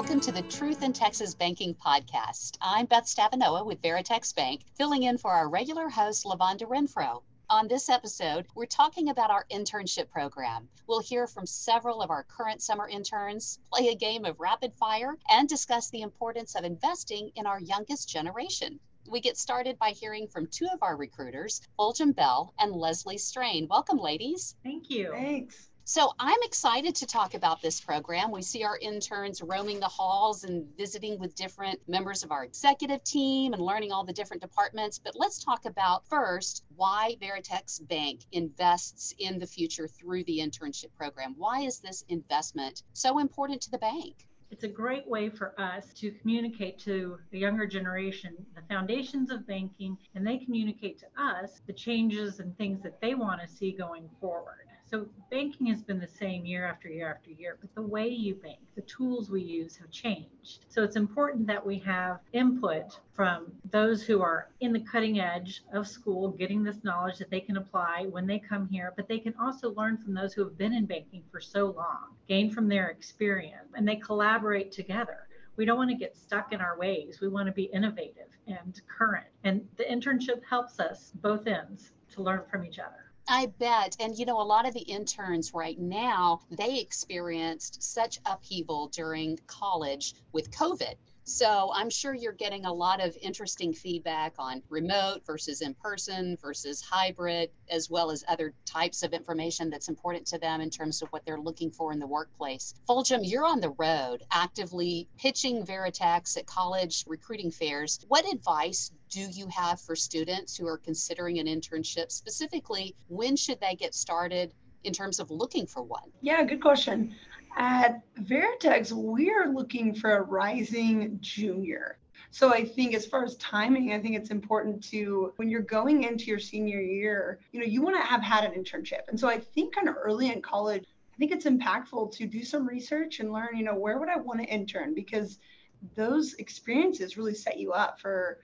Welcome to the Truth in Texas Banking Podcast. I'm Beth Stavinoha with Veritex Bank, filling in for our regular host, Lavonda Renfro. On this episode, we're talking about our internship program. We'll hear from several of our current summer interns, play a game of rapid fire, and discuss the importance of investing in our youngest generation. We get started by hearing from two of our recruiters, Fulgham Bell and Leslie Strain. Welcome, ladies. Thank you. Thanks. So I'm excited to talk about this program. We see our interns roaming the halls and visiting with different members of our executive team and learning all the different departments. But let's talk about first why Veritex Bank invests in the future through the internship program. Why is this investment so important to the bank? It's a great way for us to communicate to the younger generation the foundations of banking, and they communicate to us the changes and things that they want to see going forward. So banking has been the same year after year after year, but the way you bank, the tools we use have changed. So it's important that we have input from those who are in the cutting edge of school, getting this knowledge that they can apply when they come here, but they can also learn from those who have been in banking for so long, gain from their experience, and they collaborate together we don't want to get stuck in our ways. We want to be innovative and current. And the internship helps us both ends to learn from each other. I bet. And you know, a lot of the interns right now, they experienced such upheaval during college with COVID. So I'm sure you're getting a lot of interesting feedback on remote versus in person versus hybrid, as well as other types of information that's important to them in terms of what they're looking for in the workplace. Fulgham, you're on the road actively pitching Veritex at college recruiting fairs. What advice do you have for students who are considering an internship? Specifically, when should they get started? in terms of looking for one? Yeah, good question. At Veritex, we are looking for a rising junior. So I think as far as timing, I think it's important to when you're going into your senior year, you know, you want to have had an internship. And so I think kind of early in college, I think it's impactful to do some research and learn, you know, where would I want to intern because those experiences really set you up for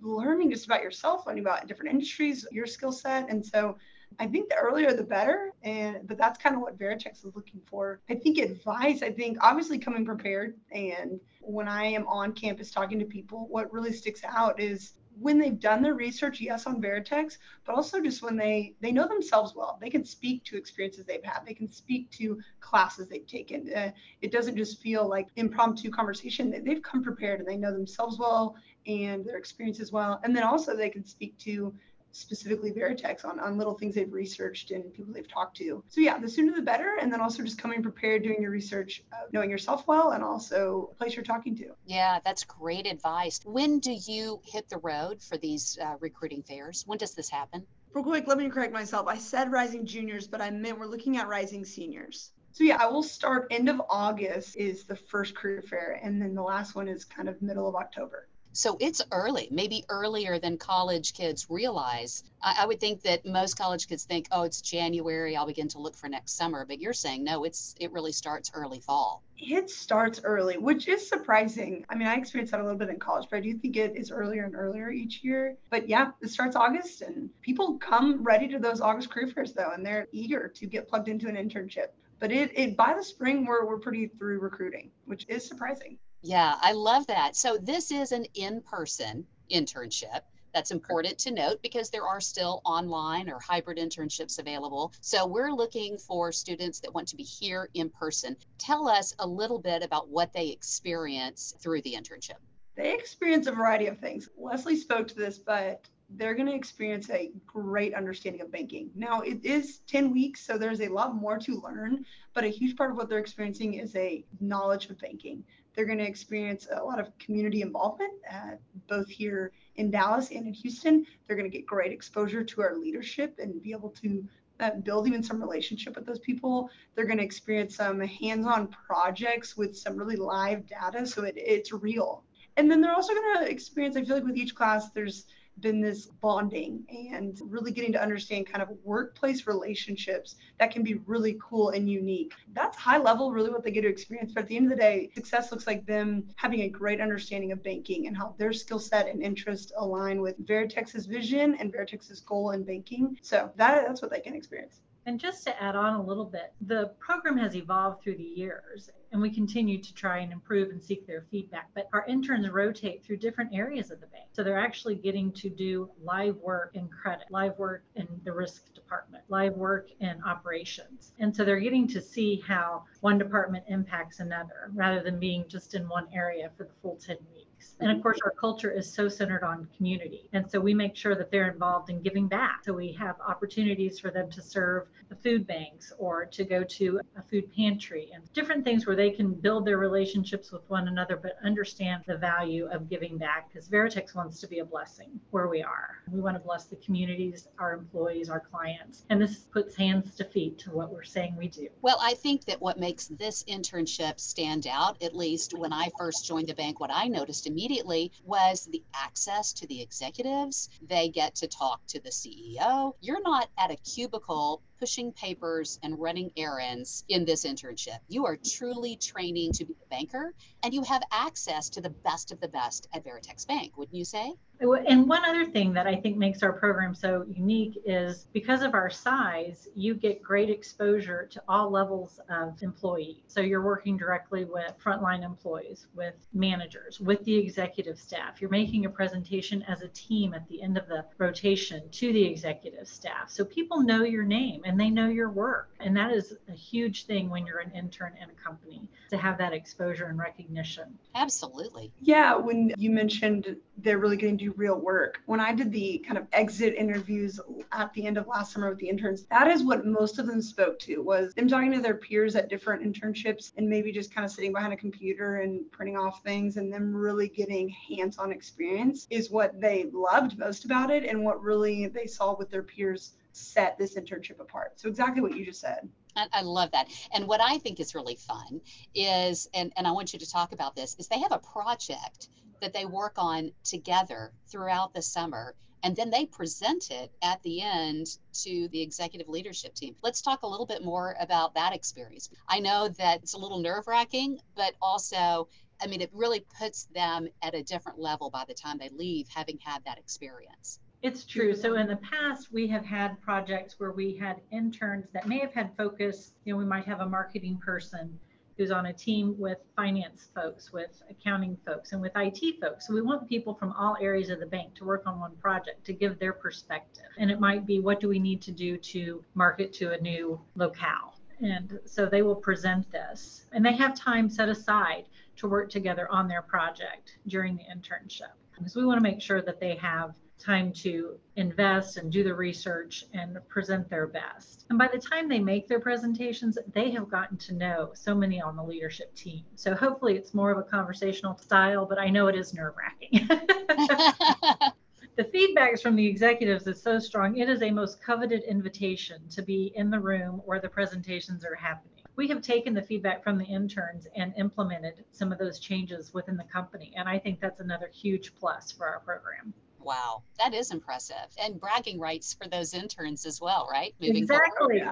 learning just about yourself, learning about different industries, your skill set. And so I think the earlier the better, and but that's kind of what Veritex is looking for. I think advice. I think obviously coming prepared, and when I am on campus talking to people, what really sticks out is when they've done their research, yes, on Veritex, but also just when they they know themselves well, they can speak to experiences they've had, they can speak to classes they've taken. Uh, it doesn't just feel like impromptu conversation. They've come prepared and they know themselves well and their experiences well, and then also they can speak to specifically Veritex on, on little things they've researched and people they've talked to. So yeah, the sooner the better. And then also just coming prepared, doing your research, uh, knowing yourself well, and also a place you're talking to. Yeah, that's great advice. When do you hit the road for these uh, recruiting fairs? When does this happen? Real quick, let me correct myself. I said rising juniors, but I meant we're looking at rising seniors. So yeah, I will start end of August is the first career fair, and then the last one is kind of middle of October. So it's early, maybe earlier than college kids realize. I, I, would think that most college kids think, oh, it's January, I'll begin to look for next summer. But you're saying no, it's it really starts early fall. It starts early, which is surprising. I mean, I experienced that a little bit in college, but I do think it is earlier and earlier each year. But yeah, it starts August, and people come ready to those August career fairs though, and they're eager to get plugged into an internship but it, it by the spring we're, we're pretty through recruiting which is surprising yeah, I love that. So this is an in-person internship. That's important to note because there are still online or hybrid internships available. So we're looking for students that want to be here in person. Tell us a little bit about what they experience through the internship. They experience a variety of things. Leslie spoke to this, but they're going to experience a great understanding of banking. Now, it is 10 weeks, so there's a lot more to learn, but a huge part of what they're experiencing is a knowledge of banking. They're going to experience a lot of community involvement, uh, both here in Dallas and in Houston. They're going to get great exposure to our leadership and be able to uh, build even some relationship with those people. They're going to experience some hands-on projects with some really live data, so it, it's real. And then they're also going to experience. I feel like with each class, there's been this bonding and really getting to understand kind of workplace relationships that can be really cool and unique. That's high level, really what they get to experience. But at the end of the day, success looks like them having a great understanding of banking and how their skill set and interest align with Veritex's vision and Veritex's goal in banking. So that, that's what they can experience. And just to add on a little bit, the program has evolved through the years and we continue to try and improve and seek their feedback. But our interns rotate through different areas of the bank. So they're actually getting to do live work in credit, live work in the risk department, live work in operations. And so they're getting to see how one department impacts another rather than being just in one area for the full 10 weeks. And of course, our culture is so centered on community. And so we make sure that they're involved in giving back. So we have opportunities for them to serve the food banks or to go to a food pantry and different things where they can build their relationships with one another, but understand the value of giving back because Veritex wants to be a blessing where we are. We want to bless the communities, our employees, our clients. And this puts hands to feet to what we're saying we do. Well, I think that what makes this internship stand out, at least when I first joined the bank, what I noticed immediately was the access to the executives. They get to talk to the CEO. You're not at a cubicle pushing papers and running errands in this internship. You are truly training to be a banker and you have access to the best of the best at Veritex Bank, wouldn't you say? And one other thing that I think makes our program so unique is because of our size, you get great exposure to all levels of employees. So you're working directly with frontline employees, with managers, with the executive staff. You're making a presentation as a team at the end of the rotation to the executive staff. So people know your name and they know your work. And that is a huge thing when you're an intern in a company to have that exposure and recognition. Absolutely. Yeah, when you mentioned they're really going to do real work. When I did the kind of exit interviews at the end of last summer with the interns, that is what most of them spoke to was them talking to their peers at different internships and maybe just kind of sitting behind a computer and printing off things and them really getting hands-on experience is what they loved most about it and what really they saw with their peers set this internship apart. So exactly what you just said. I, love that. And what I think is really fun is, and, and I want you to talk about this, is they have a project that they work on together throughout the summer and then they present it at the end to the executive leadership team. Let's talk a little bit more about that experience. I know that it's a little nerve wracking, but also, I mean, it really puts them at a different level by the time they leave, having had that experience. It's true. So in the past, we have had projects where we had interns that may have had focus. You know, we might have a marketing person who's on a team with finance folks, with accounting folks, and with IT folks. So we want people from all areas of the bank to work on one project to give their perspective. And it might be what do we need to do to market to a new locale? And so they will present this, and they have time set aside to work together on their project during the internship. Because we want to make sure that they have time to invest and do the research and present their best. And by the time they make their presentations, they have gotten to know so many on the leadership team. So hopefully it's more of a conversational style, but I know it is nerve wracking. the feedbacks from the executives is so strong. It is a most coveted invitation to be in the room where the presentations are happening. We have taken the feedback from the interns and implemented some of those changes within the company. And I think that's another huge plus for our program. Wow, that is impressive. And bragging rights for those interns as well, right? Moving exactly.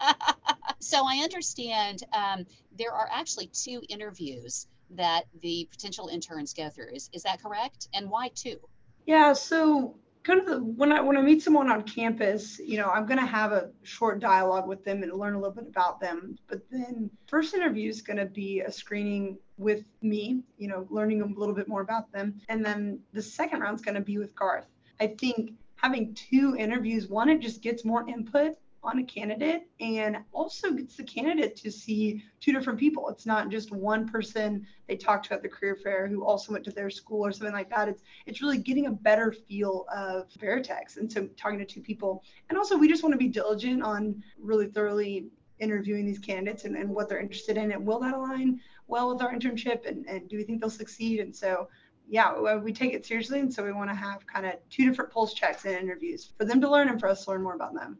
so I understand um, there are actually two interviews that the potential interns go through. Is, is that correct? And why two? Yeah, so kind of the, when I when I meet someone on campus, you know, I'm going to have a short dialogue with them and learn a little bit about them. But then first interview is going to be a screening with me, you know, learning a little bit more about them, and then the second round is going to be with Garth. I think having two interviews, one it just gets more input on a candidate and also gets the candidate to see two different people. It's not just one person they talked to at the career fair who also went to their school or something like that. It's it's really getting a better feel of Veritex. And so talking to two people. And also we just want to be diligent on really thoroughly interviewing these candidates and, and what they're interested in and will that align well with our internship and, and do we think they'll succeed? And so yeah, we take it seriously. And so we want to have kind of two different pulse checks and interviews for them to learn and for us to learn more about them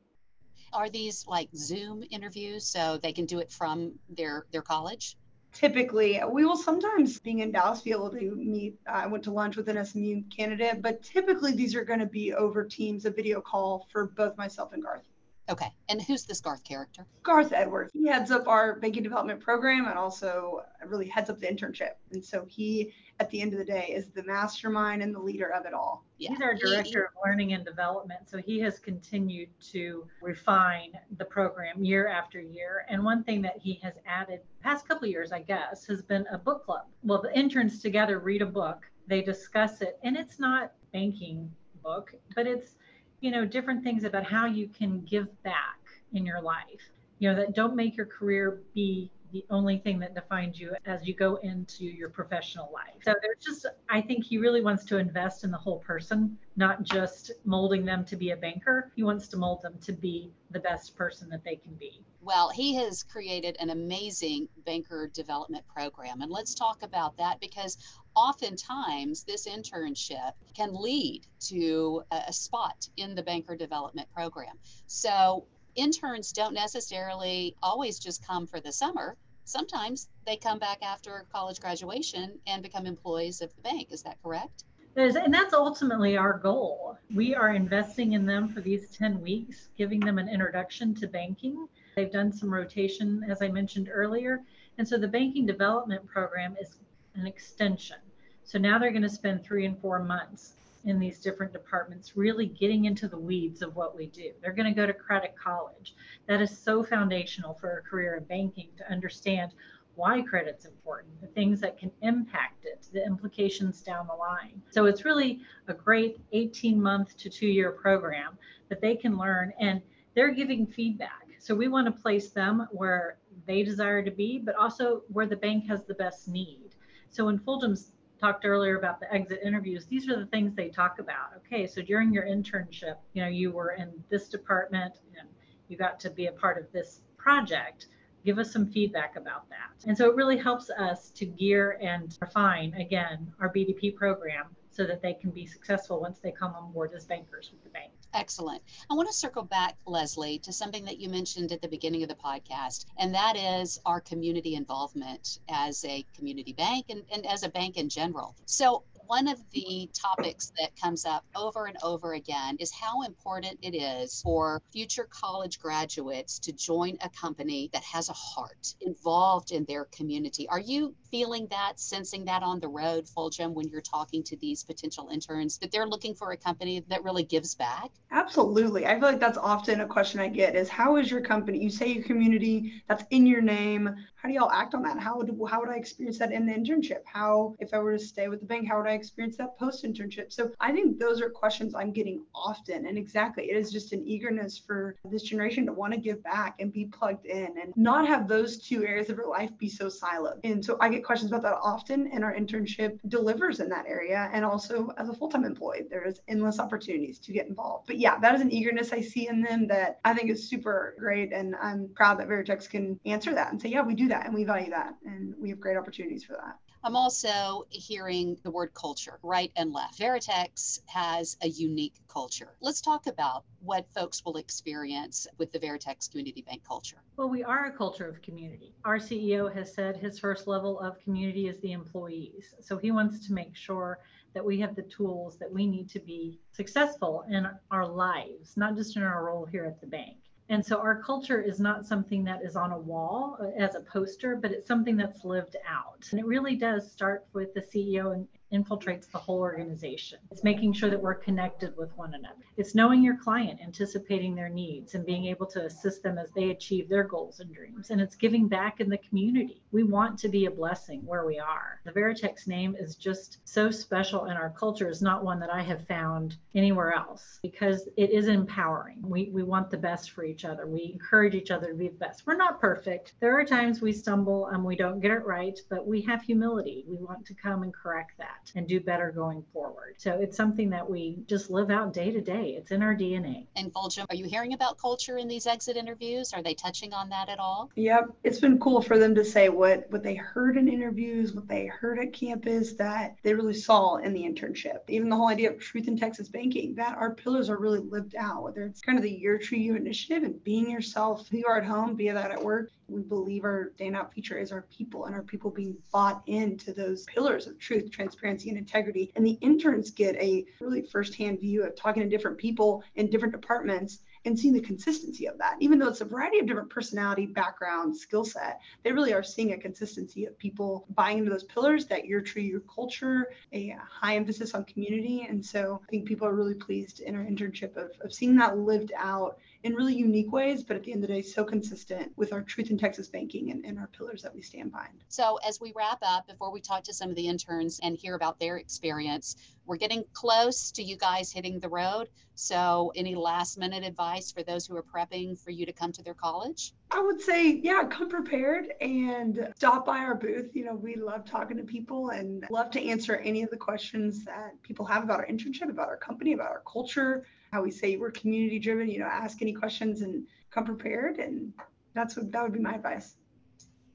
are these like Zoom interviews so they can do it from their their college? Typically, we will sometimes, being in Dallas, be able to meet. I went to lunch with an SMU candidate, but typically these are going to be over Teams, a video call for both myself and Garth. Okay. And who's this Garth character? Garth Edwards. He heads up our banking development program and also really heads up the internship. And so he at the end of the day is the mastermind and the leader of it all. Yeah. He's our director of learning and development. So he has continued to refine the program year after year. And one thing that he has added past couple years, I guess, has been a book club. Well, the interns together read a book, they discuss it, and it's not banking book, but it's, you know, different things about how you can give back in your life. You know, that don't make your career be the only thing that defines you as you go into your professional life. So there's just, I think he really wants to invest in the whole person, not just molding them to be a banker. He wants to mold them to be the best person that they can be. Well, he has created an amazing banker development program. And let's talk about that because oftentimes this internship can lead to a spot in the banker development program. So interns don't necessarily always just come for the summer. Sometimes they come back after college graduation and become employees of the bank. Is that correct? And that's ultimately our goal. We are investing in them for these 10 weeks, giving them an introduction to banking. They've done some rotation, as I mentioned earlier. And so the banking development program is an extension. So now they're going to spend three and four months in these different departments, really getting into the weeds of what we do. They're going to go to credit college. That is so foundational for a career in banking to understand why credit's important, the things that can impact it, the implications down the line. So it's really a great 18 month to two year program that they can learn and they're giving feedback. So we want to place them where they desire to be, but also where the bank has the best need. So in Fulgham's talked earlier about the exit interviews, these are the things they talk about. Okay, so during your internship, you know, you were in this department and you got to be a part of this project. Give us some feedback about that. And so it really helps us to gear and refine again our BDP program so that they can be successful once they come on board as bankers with the bank. Excellent. I want to circle back, Leslie, to something that you mentioned at the beginning of the podcast, and that is our community involvement as a community bank and, and as a bank in general. So, one of the topics that comes up over and over again is how important it is for future college graduates to join a company that has a heart involved in their community. Are you feeling that, sensing that on the road, Fulgham, when you're talking to these potential interns, that they're looking for a company that really gives back? Absolutely. I feel like that's often a question I get is how is your company? You say your community, that's in your name. How do y'all act on that? How would, how would I experience that in the internship? How, if I were to stay with the bank, how would I experience that post internship? So I think those are questions I'm getting often. And exactly, it is just an eagerness for this generation to want to give back and be plugged in and not have those two areas of your life be so siloed. And so I get questions about that often, and our internship delivers in that area. And also as a full time employee, there is endless opportunities to get involved. But yeah, that is an eagerness I see in them that I think is super great. And I'm proud that Veritex can answer that and say, yeah, we do that and we value that. And we have great opportunities for that. I'm also hearing the word culture right and left. Veritex has a unique culture. Let's talk about what folks will experience with the Veritex Community Bank culture. Well, we are a culture of community. Our CEO has said his first level of community is the employees. So he wants to make sure that we have the tools that we need to be successful in our lives, not just in our role here at the bank. And so our culture is not something that is on a wall uh, as a poster, but it's something that's lived out. And it really does start with the CEO and infiltrates the whole organization. It's making sure that we're connected with one another. It's knowing your client, anticipating their needs, and being able to assist them as they achieve their goals and dreams. And it's giving back in the community. We want to be a blessing where we are. The Veritex name is just so special, and our culture is not one that I have found anywhere else because it is empowering. We, we want the best for each other. We encourage each other to be the best. We're not perfect. There are times we stumble and we don't get it right, but we have humility. We want to come and correct that and do better going forward. So it's something that we just live out day to day. It's in our DNA. And Fulgham, are you hearing about culture in these exit interviews? Are they touching on that at all? Yep. It's been cool for them to say what what they heard in interviews, what they heard at campus that they really saw in the internship. Even the whole idea of truth in Texas banking, that our pillars are really lived out, whether it's kind of the Your True You initiative and being yourself, who you are at home, be that at work, we believe our standout feature is our people and our people being bought into those pillars of truth, transparency, and integrity. And the interns get a really firsthand view of talking to different people in different departments and seeing the consistency of that. Even though it's a variety of different personality, background, skill set, they really are seeing a consistency of people buying into those pillars that you're true your culture, a high emphasis on community. And so I think people are really pleased in our internship of, of seeing that lived out in really unique ways, but at the end of the day, so consistent with our truth in Texas banking and, and our pillars that we stand behind. So, as we wrap up, before we talk to some of the interns and hear about their experience, we're getting close to you guys hitting the road. So, any last minute advice for those who are prepping for you to come to their college? I would say, yeah, come prepared and stop by our booth. You know, we love talking to people and love to answer any of the questions that people have about our internship, about our company, about our culture, how we say we're community driven. You know, ask any questions and come prepared. And that's what that would be my advice.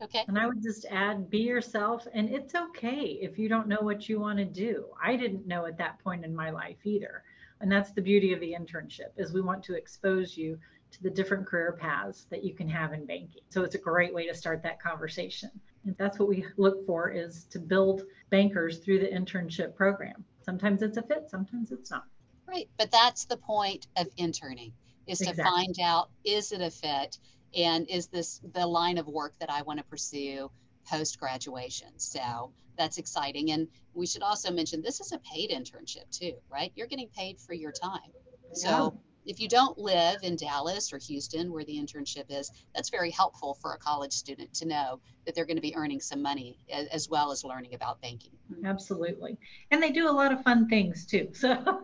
Okay. And I would just add be yourself and it's okay if you don't know what you want to do. I didn't know at that point in my life either. And that's the beauty of the internship is we want to expose you to the different career paths that you can have in banking. So it's a great way to start that conversation. And that's what we look for is to build bankers through the internship program. Sometimes it's a fit, sometimes it's not. Right. But that's the point of interning is exactly. to find out is it a fit and is this the line of work that I want to pursue post graduation? So that's exciting. And we should also mention this is a paid internship too, right? You're getting paid for your time. So if you don't live in Dallas or Houston, where the internship is, that's very helpful for a college student to know that they're going to be earning some money as well as learning about banking. Absolutely. And they do a lot of fun things too. So,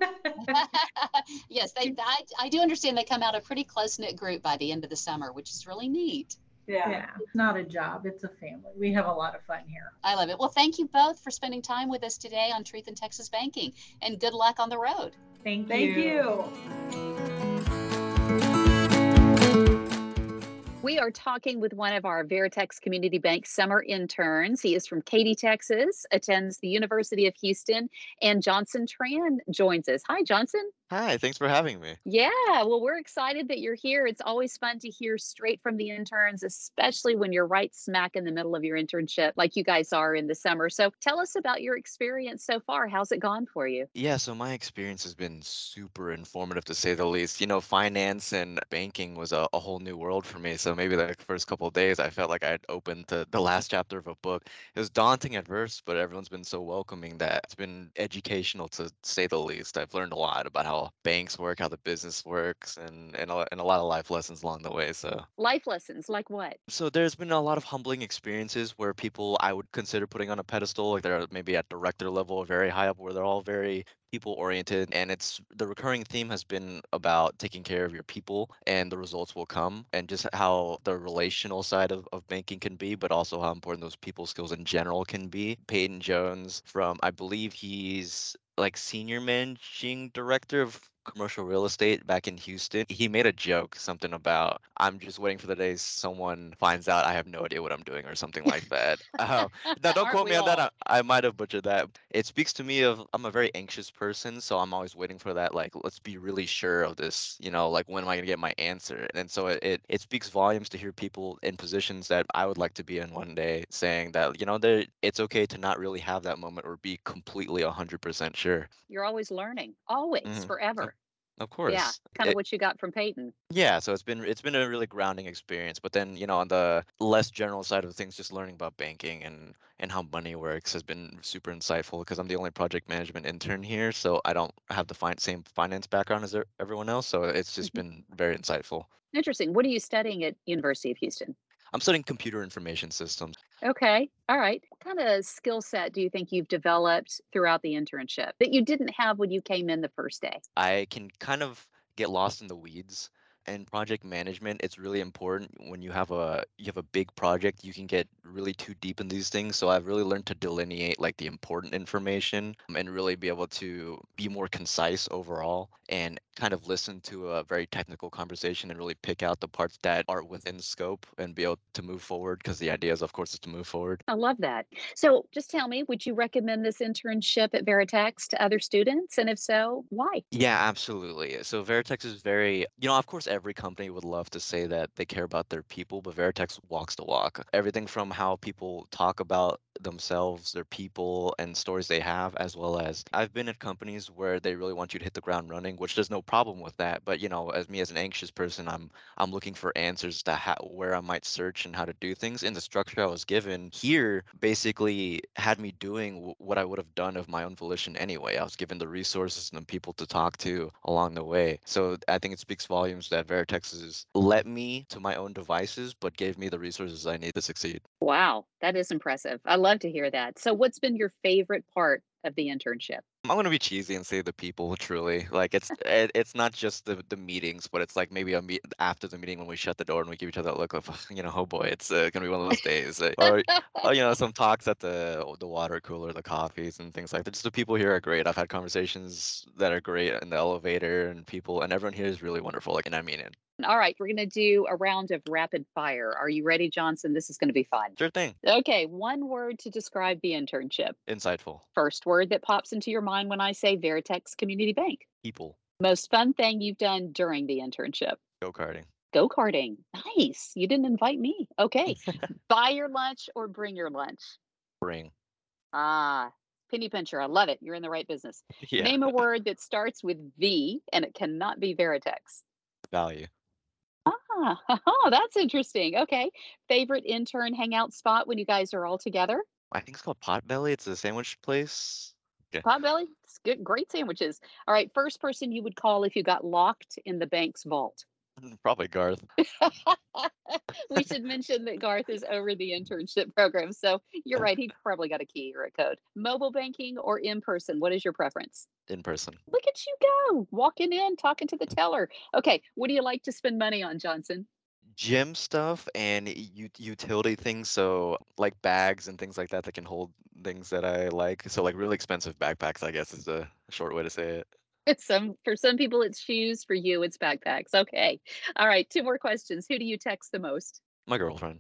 yes, they, I, I do understand they come out a pretty close knit group by the end of the summer, which is really neat. Yeah. yeah. It's not a job, it's a family. We have a lot of fun here. I love it. Well, thank you both for spending time with us today on Truth in Texas Banking and good luck on the road. Thank you. Thank you. We are talking with one of our Veritex Community Bank summer interns. He is from Katy, Texas, attends the University of Houston, and Johnson Tran joins us. Hi, Johnson. Hi, thanks for having me. Yeah, well, we're excited that you're here. It's always fun to hear straight from the interns, especially when you're right smack in the middle of your internship, like you guys are in the summer. So tell us about your experience so far. How's it gone for you? Yeah, so my experience has been super informative to say the least. You know, finance and banking was a, a whole new world for me. So maybe the first couple of days, I felt like I'd opened the, the last chapter of a book. It was daunting at first, but everyone's been so welcoming that it's been educational to say the least. I've learned a lot about how how banks work, how the business works, and and a, and a lot of life lessons along the way. So life lessons like what? So there's been a lot of humbling experiences where people I would consider putting on a pedestal, like they're maybe at director level very high up, where they're all very people oriented and it's the recurring theme has been about taking care of your people and the results will come and just how the relational side of, of banking can be but also how important those people skills in general can be. Peyton jones from i believe he's like senior managing director of commercial real estate back in Houston. He made a joke, something about I'm just waiting for the day someone finds out I have no idea what I'm doing or something like that. um, now, don't quote me on that. I, I might have butchered that. It speaks to me of I'm a very anxious person, so I'm always waiting for that. Like, let's be really sure of this. You know, like when am I gonna get my answer? And so it it, it speaks volumes to hear people in positions that I would like to be in one day saying that you know it's okay to not really have that moment or be completely 100% sure. You're always learning, always, mm-hmm. forever. Of course. Yeah, kind of what you got from Peyton. Yeah, so it's been it's been a really grounding experience. But then, you know, on the less general side of things, just learning about banking and and how money works has been super insightful because I'm the only project management intern here, so I don't have the fin- same finance background as everyone else. So it's just mm-hmm. been very insightful. Interesting. What are you studying at University of Houston? I'm studying computer information systems. Okay. All right. What kind of skill set do you think you've developed throughout the internship that you didn't have when you came in the first day? I can kind of get lost in the weeds and project management it's really important when you have a you have a big project you can get really too deep in these things. So i've really learned to delineate like the important information and really be able to be more concise overall and kind of listen to a very technical conversation and really pick out the parts that are within scope and be able to move forward because the idea is of course is to move forward. I love that. So just tell me would you recommend this internship at veritex to other students? And if so why? Yeah absolutely. So veritex is very you know of course every company would love to say that they care about their people, but Veritex walks the walk. Everything from how people talk about themselves, their people, and stories they have, as well as I've been at companies where they really want you to hit the ground running, which there's no problem with that. But you know, as me as an anxious person, I'm I'm looking for answers to how, where I might search and how to do things. And the structure I was given here, basically had me doing w- what I would have done of my own volition anyway. I was given the resources and the people to talk to along the way. So I think it speaks volumes that Veritex has let me to my own devices, but gave me the resources I need to succeed. Wow, that is impressive. I love to hear that. So, what's been your favorite part of the internship? I'm gonna be cheesy and say the people. Truly, like it's it, it's not just the the meetings, but it's like maybe a meet after the meeting when we shut the door and we give each other a look of you know, oh boy, it's uh, gonna be one of those days. or or, you know, some talks at the the water cooler, the coffees and things like that. Just the people here are great. I've had conversations that are great in the elevator and people, and everyone here is really wonderful. Like, and I mean it. All right, we're going to do a round of rapid fire. Are you ready, Johnson? This is going to be fun. Sure thing. Okay, one word to describe the internship. Insightful. First word that pops into your mind when I say Veritex Community Bank. People. Most fun thing you've done during the internship. Go karting. Go karting. Nice. You didn't invite me. Okay. Buy your lunch or bring your lunch. Bring. Ah, penny pincher. I love it. You're in the right business. Yeah. Name a word that starts with V and it cannot be Veritex. Value. Ah, oh, that's interesting. Okay. Favorite intern hangout spot when you guys are all together? I think it's called Potbelly. It's a sandwich place. Potbelly. It's good, great sandwiches. All right. First person you would call if you got locked in the bank's vault. Mm, probably Garth. we should mention that Garth is over the internship program. So you're right. He probably got a key or a code. Mobile banking or in person? What is your preference? In person. Look at you go, walking in, talking to the mm. teller. Okay. What do you like to spend money on, Johnson? Gym stuff and u- utility things. So like bags and things like that that can hold things that I like. So like really expensive backpacks, I guess is a short way to say it. Some for some people it's shoes, for you it's backpacks. Okay. All right, two more questions. Who do you text the most? My girlfriend.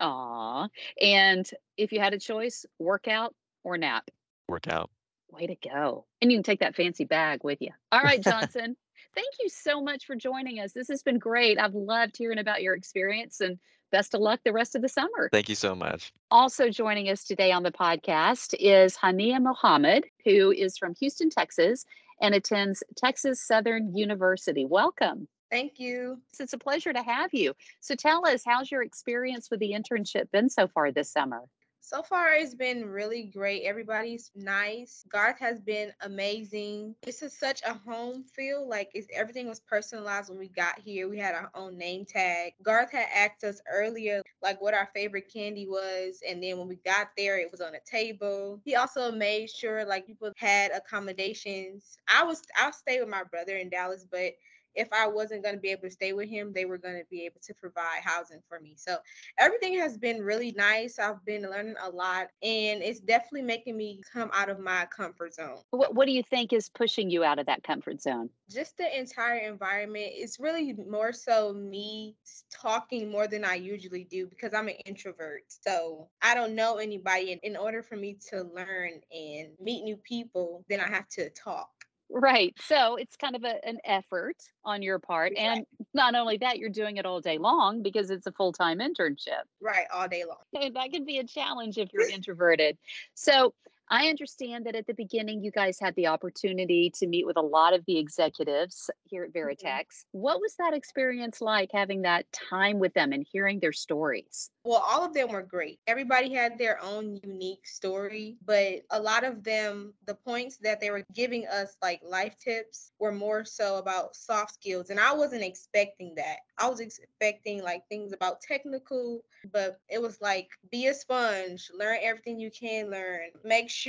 Aw. And if you had a choice, workout or nap? Workout. Way to go. And you can take that fancy bag with you. All right, Johnson. thank you so much for joining us. This has been great. I've loved hearing about your experience and best of luck the rest of the summer. Thank you so much. Also joining us today on the podcast is Hania Mohammed, who is from Houston, Texas, and attends Texas Southern University. Welcome. Thank you. It's a pleasure to have you. So tell us, how's your experience with the internship been so far this summer? So far, it's been really great. Everybody's nice. Garth has been amazing. This is such a home feel. Like it's everything was personalized when we got here. We had our own name tag. Garth had asked us earlier, like what our favorite candy was, and then when we got there, it was on a table. He also made sure like people had accommodations. I was I'll stay with my brother in Dallas, but if I wasn't going to be able to stay with him, they were going to be able to provide housing for me. So everything has been really nice. I've been learning a lot, and it's definitely making me come out of my comfort zone. What, what do you think is pushing you out of that comfort zone? Just the entire environment. It's really more so me talking more than I usually do because I'm an introvert. So I don't know anybody. And in order for me to learn and meet new people, then I have to talk. Right. So it's kind of a, an effort on your part. And not only that, you're doing it all day long because it's a full time internship. Right, all day long. And that can be a challenge if you're introverted. So I understand that at the beginning, you guys had the opportunity to meet with a lot of the executives here at mm-hmm. Veritex. What was that experience like having that time with them and hearing their stories? Well, all of them were great. Everybody had their own unique story, but a lot of them, the points that they were giving us, like life tips, were more so about soft skills. And I wasn't expecting that. I was expecting like things about technical, but it was like be a sponge, learn everything you can learn, make sure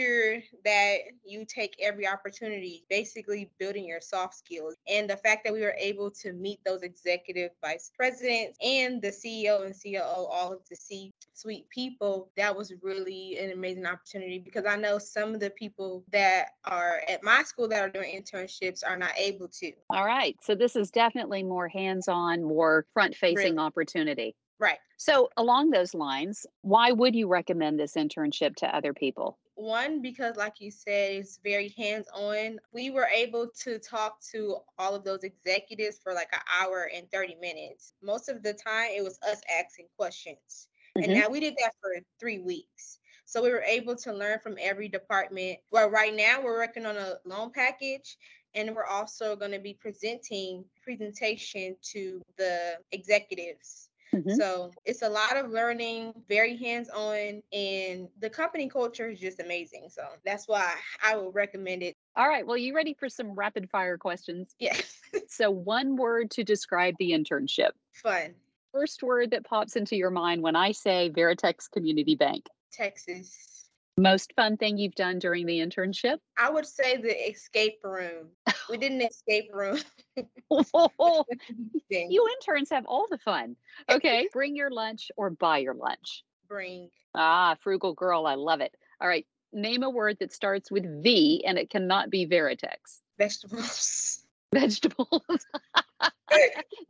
that you take every opportunity, basically building your soft skills. And the fact that we were able to meet those executive vice presidents and the CEO and COO, all of the C suite people, that was really an amazing opportunity because I know some of the people that are at my school that are doing internships are not able to. All right. So this is definitely more hands on, more front facing Really. opportunity. Right. So, along those lines, why would you recommend this internship to other people? One, because like you said, it's very hands on. We were able to talk to all of those executives for like an hour and 30 minutes. Most of the time, it was us asking questions. Mhm. And now we did that for three weeks. So we were able to learn from every department. Well, right now we're working on a loan package and we're also going to be presenting presentation to the executives Mhm. so it's a lot of learning, very hands on, and the company culture is just amazing. So that's why I would recommend it. All right. Well, you ready for some rapid fire questions? Yeah, So, one word to describe the internship. fun. First word that pops into your mind when I say Veritex Community Bank. Texas. Most fun thing you've done during the internship? I would say the escape room. We did an escape room. you interns have all the fun. Okay. Bring your lunch or buy your lunch. Bring Ah, frugal girl. I love it. All right. Name a word that starts with V and it cannot be Veritex. vegetables. Vegetables.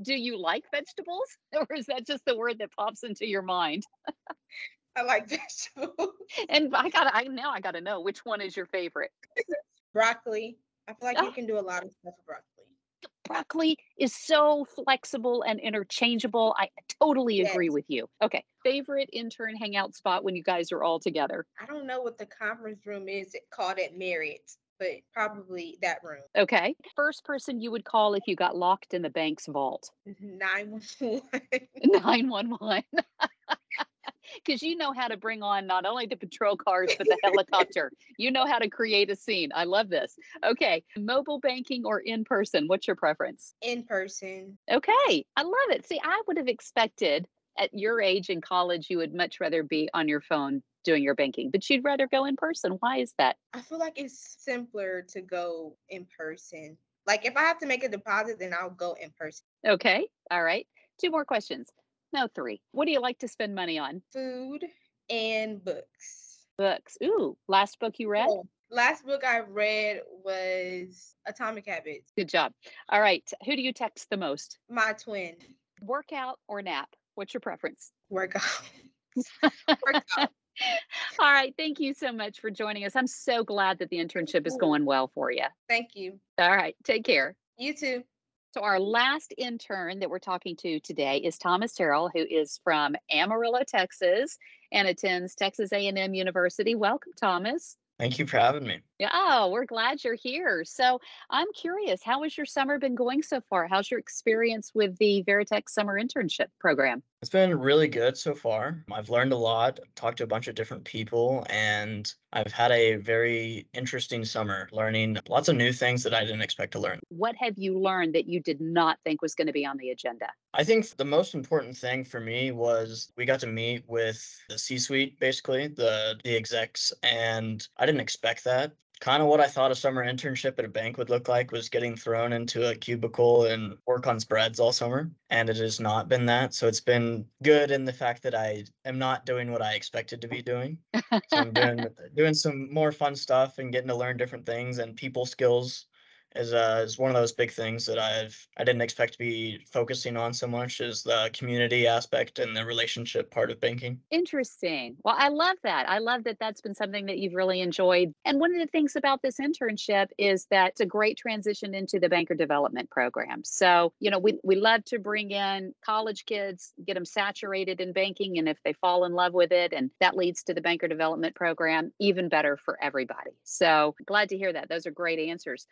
Do you like vegetables? Or is that just the word that pops into your mind? I like vegetables. And I gotta I now I gotta know which one is your favorite. broccoli. I feel like Oh. you can do a lot of stuff with broccoli. Broccoli is so flexible and interchangeable. I totally agree Yes. with you. Okay. Favorite intern hangout spot when you guys are all together. I don't know what the conference room is called at Marriott, but probably that room. Okay. First person you would call if you got locked in the bank's vault. 911. 911. Because you know how to bring on not only the patrol cars, but the helicopter. You know how to create a scene. I love this. Okay. Mobile banking or in person? What's your preference? in person. Okay. I love it. See, I would have expected at your age in college, you would much rather be on your phone doing your banking, but you'd rather go in person. Why is that? I feel like it's simpler to go in person. Like if I have to make a deposit, then I'll go in person. Okay. All right. Two more questions. No, three. What do you like to spend money on? Food and books. Books. Ooh, last book you read? Oh, Last book I read was Atomic Habits. Good job. All right. Who do you text the most? My twin Workout or nap? What's your preference? workout. workout. All right. Thank you so much for joining us. I'm so glad that the internship is going well for you. Thank you. All right. Take care. You too. So our last intern that we're talking to today is Thomas Terrell, who is from Amarillo, Texas, and attends Texas A&M University. Welcome, Thomas. Thank you for having me. Yeah, oh, we're glad you're here. So I'm curious, how has your summer been going so far? How's your experience with the Veritex summer internship program? It's been really good so far. I've learned a lot, talked to a bunch of different people, and I've had a very interesting summer learning lots of new things that I didn't expect to learn. What have you learned that you did not think was going to be on the agenda? I think the most important thing for me was we got to meet with the C-suite, basically, the the execs, and I didn't expect that. Kind of what I thought a summer internship at a bank would look like was getting thrown into a cubicle and work on spreads all summer, and it has not been that. So it's been good in the fact that I am not doing what I expected to be doing. So I'm doing doing some more fun stuff and getting to learn different things and people skills is uh is one of those big things that I've I didn't expect to be focusing on so much is the community aspect and the relationship part of banking. Interesting. Well, I love that. I love that that's been something that you've really enjoyed. And one of the things about this internship is that it's a great transition into the banker development program. So, you know, we, we love to bring in college kids, get them saturated in banking. And if they fall in love with it and that leads to the banker development program, even better for everybody. So glad to hear that. Those are great answers.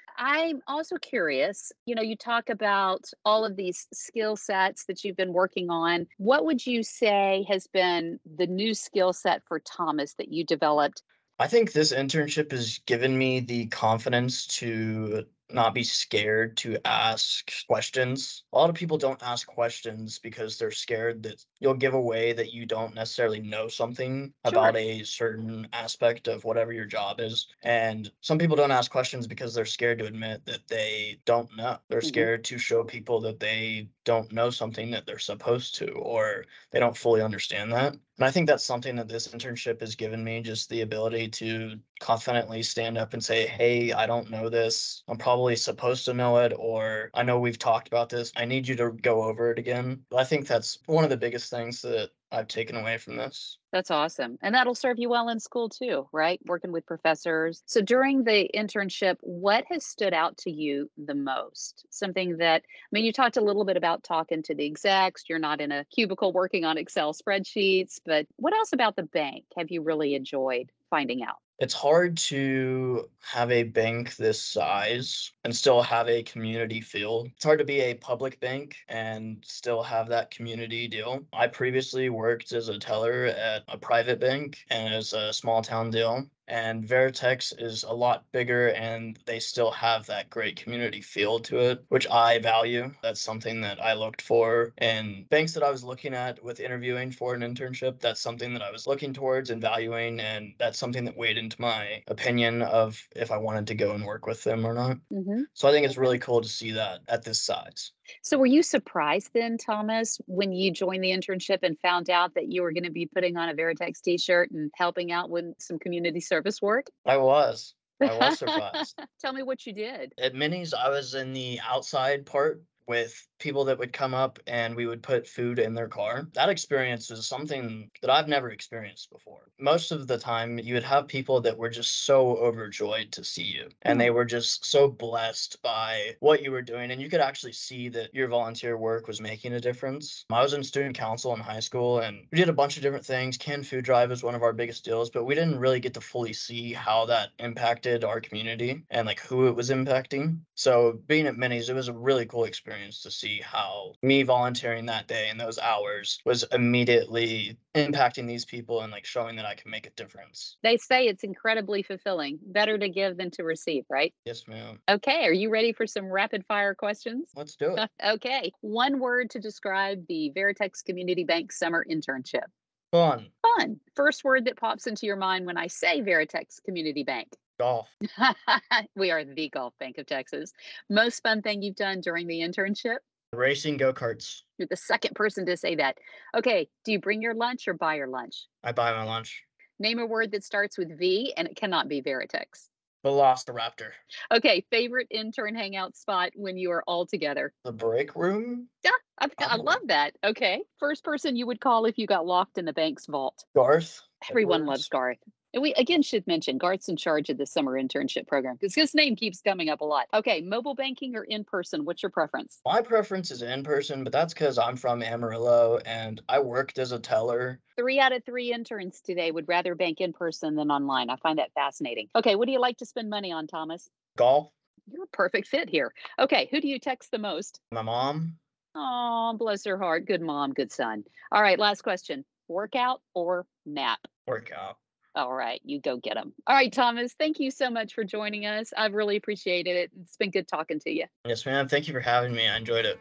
I'm also curious, you know, you talk about all of these skill sets that you've been working on. What would you say has been the new skill set for Thomas that you developed? I think this internship has given me the confidence to not be scared to ask questions. A lot of people don't ask questions because they're scared that you'll give away that you don't necessarily know something about a certain aspect of whatever your job is. And some people don't ask questions because they're scared to admit that they don't know. They're Mhm. scared to show people that they don't know something that they're supposed to or they don't fully understand that. And I think that's something that this internship has given me just the ability to confidently stand up and say, Hey, I don't know this. I'm probably supposed to know it, or I know we've talked about this. I need you to go over it again. I think that's one of the biggest things that I've taken away from this. That's awesome. And that'll serve you well in school too, right? Working with professors. So during the internship, what has stood out to you the most? Something that, I mean, you talked a little bit about talking to the execs. You're not in a cubicle working on Excel spreadsheets, but what else about the bank have you really enjoyed finding out? It's hard to have a bank this size and still have a community feel. It's hard to be a public bank and still have that community deal. I previously worked as a teller at a private bank and as a small town deal and Veritex is a lot bigger and they still have that great community feel to it, which I value. That's something that I looked for in banks that I was looking at with interviewing for an internship. That's something that I was looking towards and valuing, and that's something that weighed into my opinion of if I wanted to go and work with them or not. Mm-hmm. So I think it's really cool to see that at this size. So were you surprised then, Thomas, when you joined the internship and found out that you were going to be putting on a Veritex t-shirt and helping out with some community service work? I was. I was surprised. Tell me what you did. At Minnie's, I was in the outside part with people that would come up and we would put food in their car. That experience was something that I've never experienced before. Most of the time, you would have people that were just so overjoyed to see you and they mm-hmm. were just so blessed by what you were doing. And you could actually see that your volunteer work was making a difference. I was in student council in high school and we did a bunch of different things. Canned food drive was one of our biggest deals, but we didn't really get to fully see how that impacted our community and like who it was impacting. So being at Minnie's, it was a really cool experience to see how me volunteering that day in those hours was immediately impacting these people and like showing that I can make a difference. They say it's incredibly fulfilling. Better to give than to receive, right? Yes, ma'am. Okay, are you ready for some rapid fire questions? Let's do it. okay, one word to describe the Veritex Community Bank summer internship. Fun. Fun. First word that pops into your mind when I say Veritex Community Bank. Golf. we are the Golf Bank of Texas. Most fun thing you've done during the internship? Racing go karts. You're the second person to say that. Okay, do you bring your lunch or buy your lunch? I buy my lunch. Name a word that starts with V and it cannot be Veritex. Velociraptor. Okay, favorite intern hangout spot when you are all together? The break room. Yeah, I, I love that. Okay, first person you would call if you got locked in the bank's vault. Garth. Everyone Edwards. loves Garth. And we again should mention Garth's in charge of the summer internship program because his name keeps coming up a lot. Okay, mobile banking or in person? What's your preference? My preference is in person, but that's because I'm from Amarillo and I worked as a teller. Three out of three interns today would rather bank in person than online. I find that fascinating. Okay, what do you like to spend money on, Thomas? Golf. You're a perfect fit here. Okay, who do you text the most? My mom. Oh, bless her heart. Good mom, good son. All right, last question. Workout or nap? Workout. All right, you go get them. All right, Thomas, thank you so much for joining us. I've really appreciated it. It's been good talking to you. Yes, ma'am. Thank you for having me. I enjoyed it.